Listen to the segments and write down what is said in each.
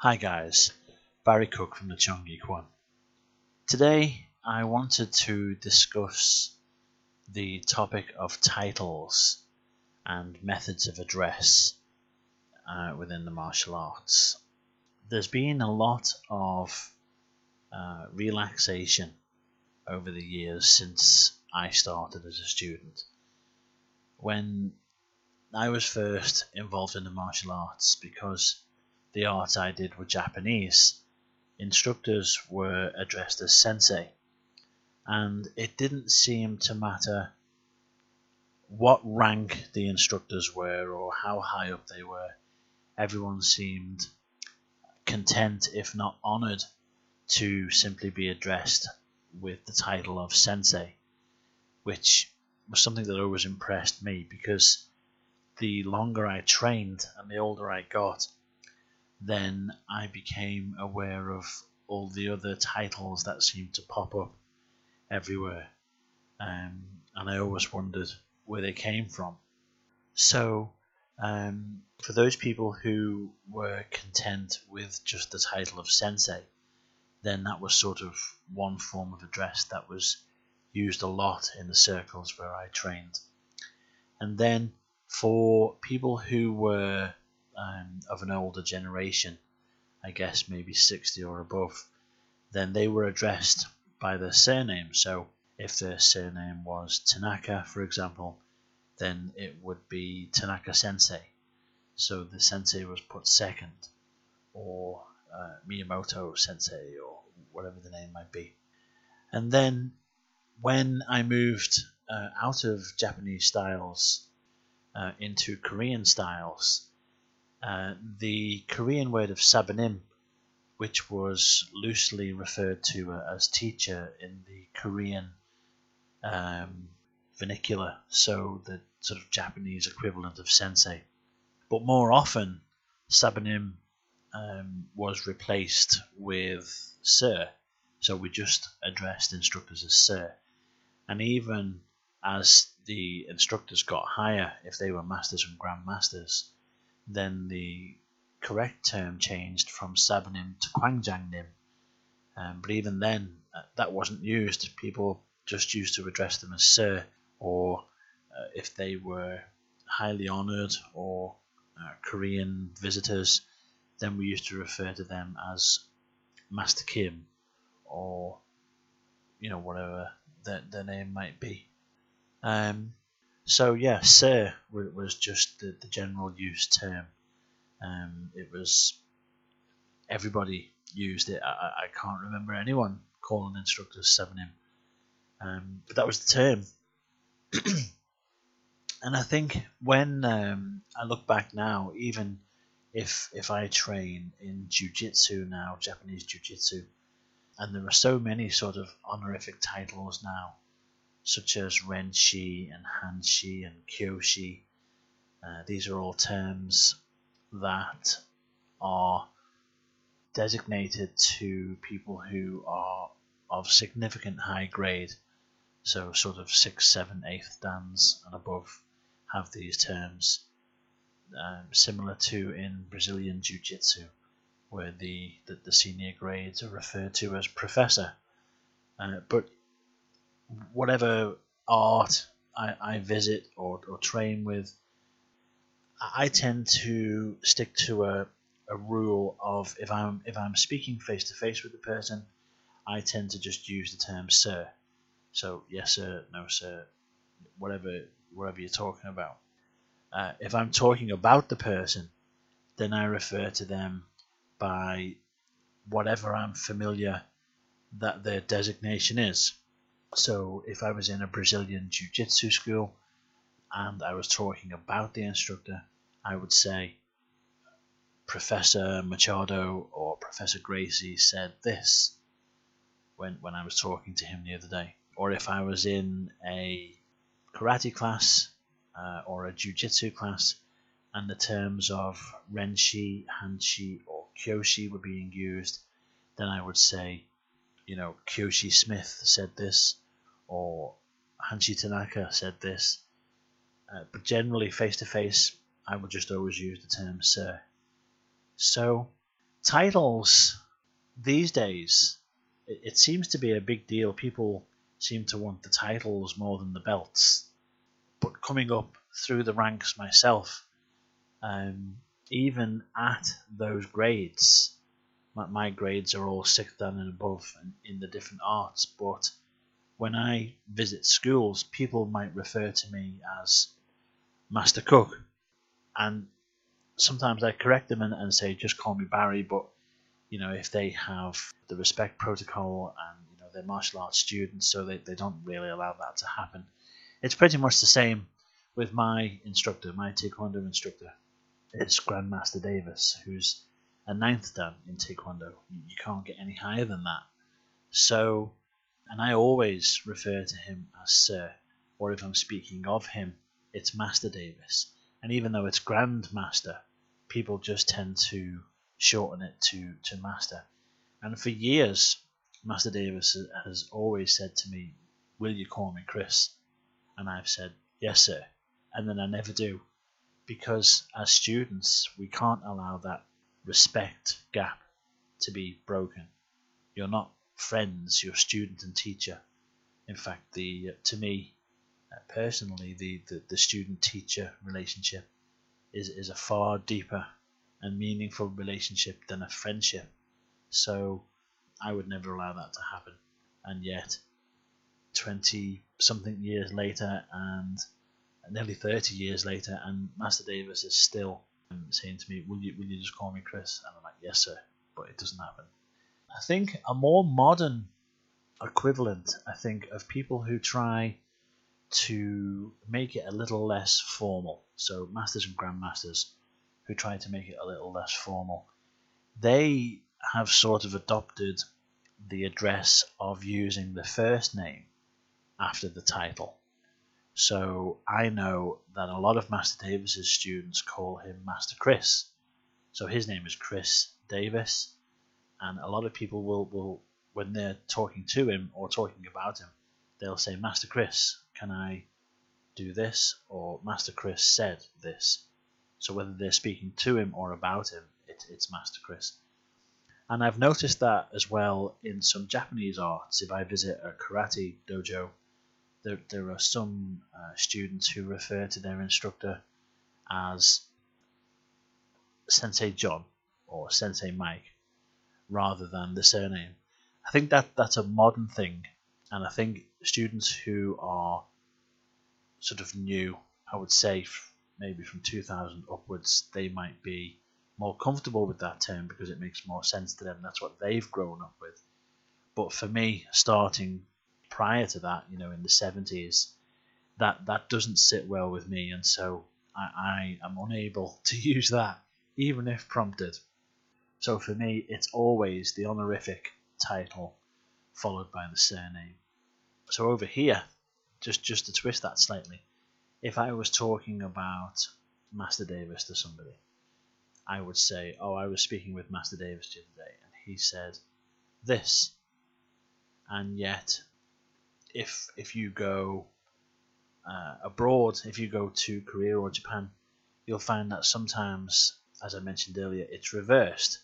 Hi guys, Barry Cook from the Chong Geek One. Today I wanted to discuss the topic of titles and methods of address uh, within the martial arts. There's been a lot of uh, relaxation over the years since I started as a student. When I was first involved in the martial arts because the art I did were Japanese, instructors were addressed as sensei, and it didn't seem to matter what rank the instructors were or how high up they were. Everyone seemed content, if not honored, to simply be addressed with the title of sensei, which was something that always impressed me because the longer I trained and the older I got, then I became aware of all the other titles that seemed to pop up everywhere. Um, and I always wondered where they came from. So, um, for those people who were content with just the title of sensei, then that was sort of one form of address that was used a lot in the circles where I trained. And then for people who were um, of an older generation, I guess maybe 60 or above, then they were addressed by their surname. So if their surname was Tanaka, for example, then it would be Tanaka Sensei. So the sensei was put second, or uh, Miyamoto Sensei, or whatever the name might be. And then when I moved uh, out of Japanese styles uh, into Korean styles, uh, the Korean word of sabanim, which was loosely referred to uh, as teacher in the Korean um, vernacular, so the sort of Japanese equivalent of sensei. But more often, sabanim um, was replaced with sir, so we just addressed instructors as sir. And even as the instructors got higher, if they were masters and grandmasters, then the correct term changed from Sabanim to Kwangjangnim. Um, but even then, uh, that wasn't used. People just used to address them as Sir, or uh, if they were highly honoured or uh, Korean visitors, then we used to refer to them as Master Kim, or you know whatever their, their name might be. Um, so yeah, sir was just the, the general use term. Um, it was everybody used it. I, I can't remember anyone calling instructors sabanim, um, but that was the term. and I think when um, I look back now, even if if I train in jujitsu now, Japanese jujitsu, and there are so many sort of honorific titles now such as renshi and hanshi and kyoshi. Uh, these are all terms that are designated to people who are of significant high grade, so sort of six, seven, eighth dans and above have these terms, um, similar to in Brazilian Jiu Jitsu, where the, the, the, senior grades are referred to as professor. Uh, but whatever art I, I visit or, or train with, I tend to stick to a, a rule of if I'm if I'm speaking face to face with the person, I tend to just use the term sir. So yes sir, no sir, whatever whatever you're talking about. Uh, if I'm talking about the person, then I refer to them by whatever I'm familiar that their designation is. So if I was in a Brazilian Jiu Jitsu school and I was talking about the instructor, I would say Professor Machado or Professor Gracie said this when, when I was talking to him the other day. Or if I was in a karate class uh, or a jiu-jitsu class and the terms of renshi, hanshi, or kyoshi were being used, then I would say you know, Kyoshi Smith said this, or Hanshi Tanaka said this. Uh, but generally, face to face, I would just always use the term sir. So, titles these days, it, it seems to be a big deal. People seem to want the titles more than the belts. But coming up through the ranks myself, um, even at those grades, my, my, grades are all sixth dan and above in, in the different arts. But when I visit schools, people might refer to me as Master Cook, and sometimes I correct them and, and say just call me Barry. But you know, if they have the respect protocol and you know they're martial arts students, so they, they don't really allow that to happen. It's pretty much the same with my instructor, my Taekwondo instructor. It's Grandmaster Davis, who's a ninth dan in Taekwondo. You can't get any higher than that. So, and I always refer to him as Sir, or if I'm speaking of him, it's Master Davis. And even though it's Grandmaster, people just tend to shorten it to, to Master. And for years, Master Davis has always said to me, Will you call me Chris? And I've said, Yes, sir. And then I never do. Because as students, we can't allow that respect gap to be broken. You're not friends, you're student and teacher. In fact, the to me uh, personally, the, the, the student teacher relationship is, is a far deeper and meaningful relationship than a friendship. So I would never allow that to happen. And yet, 20 something years later, and nearly 30 years later, and Master Davis is still um, saying to me, will you, will you just call me Chris? And I'm like, Yes, sir. But it doesn't happen. I think a more modern equivalent, I think, of people who try to make it a little less formal. So, masters and grandmasters who try to make it a little less formal, they have sort of adopted the address of using the first name after the title. So I know that a lot of Master Davis's students call him Master Chris. So his name is Chris Davis, and a lot of people will, will when they're talking to him or talking about him, they'll say, Master Chris, can I do this? Or Master Chris said this. So whether they're speaking to him or about him, it, it's Master Chris. And I've noticed that as well in some Japanese arts. If I visit a karate dojo, there, there are some uh, students who refer to their instructor as Sensei John or Sensei Mike rather than the surname. I think that that's a modern thing, and I think students who are sort of new, I would say maybe from 2000 upwards, they might be more comfortable with that term because it makes more sense to them. That's what they've grown up with. But for me, starting prior to that, you know, in the 70s, that that doesn't sit well with me, and so I, I am unable to use that, even if prompted. So for me, it's always the honorific title followed by the surname. So over here, just just to twist that slightly, if I was talking about Master Davis to somebody, I would say, "Oh, I was speaking with Master Davis the other day, and he said this," and yet, if if you go uh, abroad, if you go to Korea or Japan, you'll find that sometimes, as I mentioned earlier, it's reversed.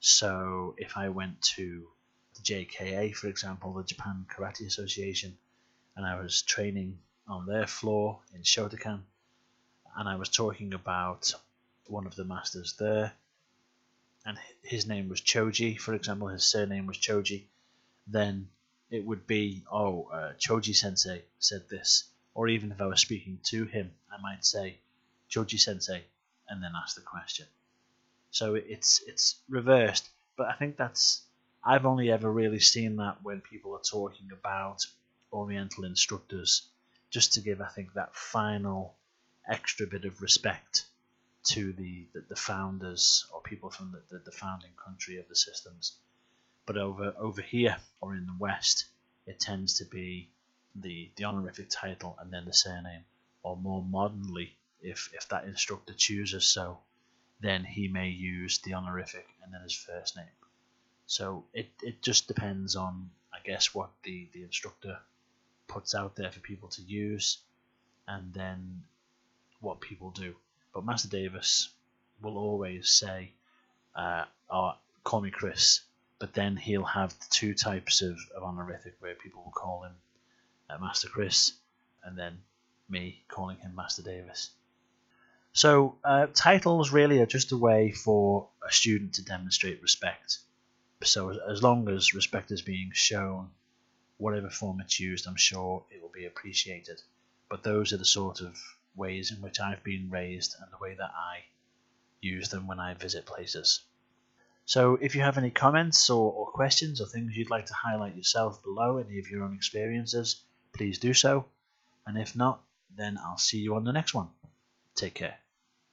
So if I went to the JKA, for example, the Japan Karate Association, and I was training on their floor in Shotokan, and I was talking about one of the masters there, and his name was Choji, for example, his surname was Choji, then it would be, oh, uh, Choji Sensei said this. Or even if I was speaking to him, I might say, Choji Sensei, and then ask the question. So it's it's reversed, but I think that's I've only ever really seen that when people are talking about Oriental instructors, just to give I think that final extra bit of respect to the, the, the founders or people from the, the, the founding country of the systems. But over over here or in the West, it tends to be the the honorific title and then the surname, or more modernly, if if that instructor chooses so, then he may use the honorific and then his first name. So it, it just depends on, I guess, what the, the instructor puts out there for people to use, and then what people do. But Master Davis will always say, uh, oh, call me Chris, but then he'll have the two types of, of honorific where people will call him uh, Master Chris, and then me calling him Master Davis. So uh, titles really are just a way for a student to demonstrate respect. So as long as respect is being shown, whatever form it's used, I'm sure it will be appreciated. But those are the sort of ways in which I've been raised and the way that I use them when I visit places. So if you have any comments or, or questions or things you'd like to highlight yourself below, any of your own experiences, please do so. And if not, then I'll see you on the next one. Take care.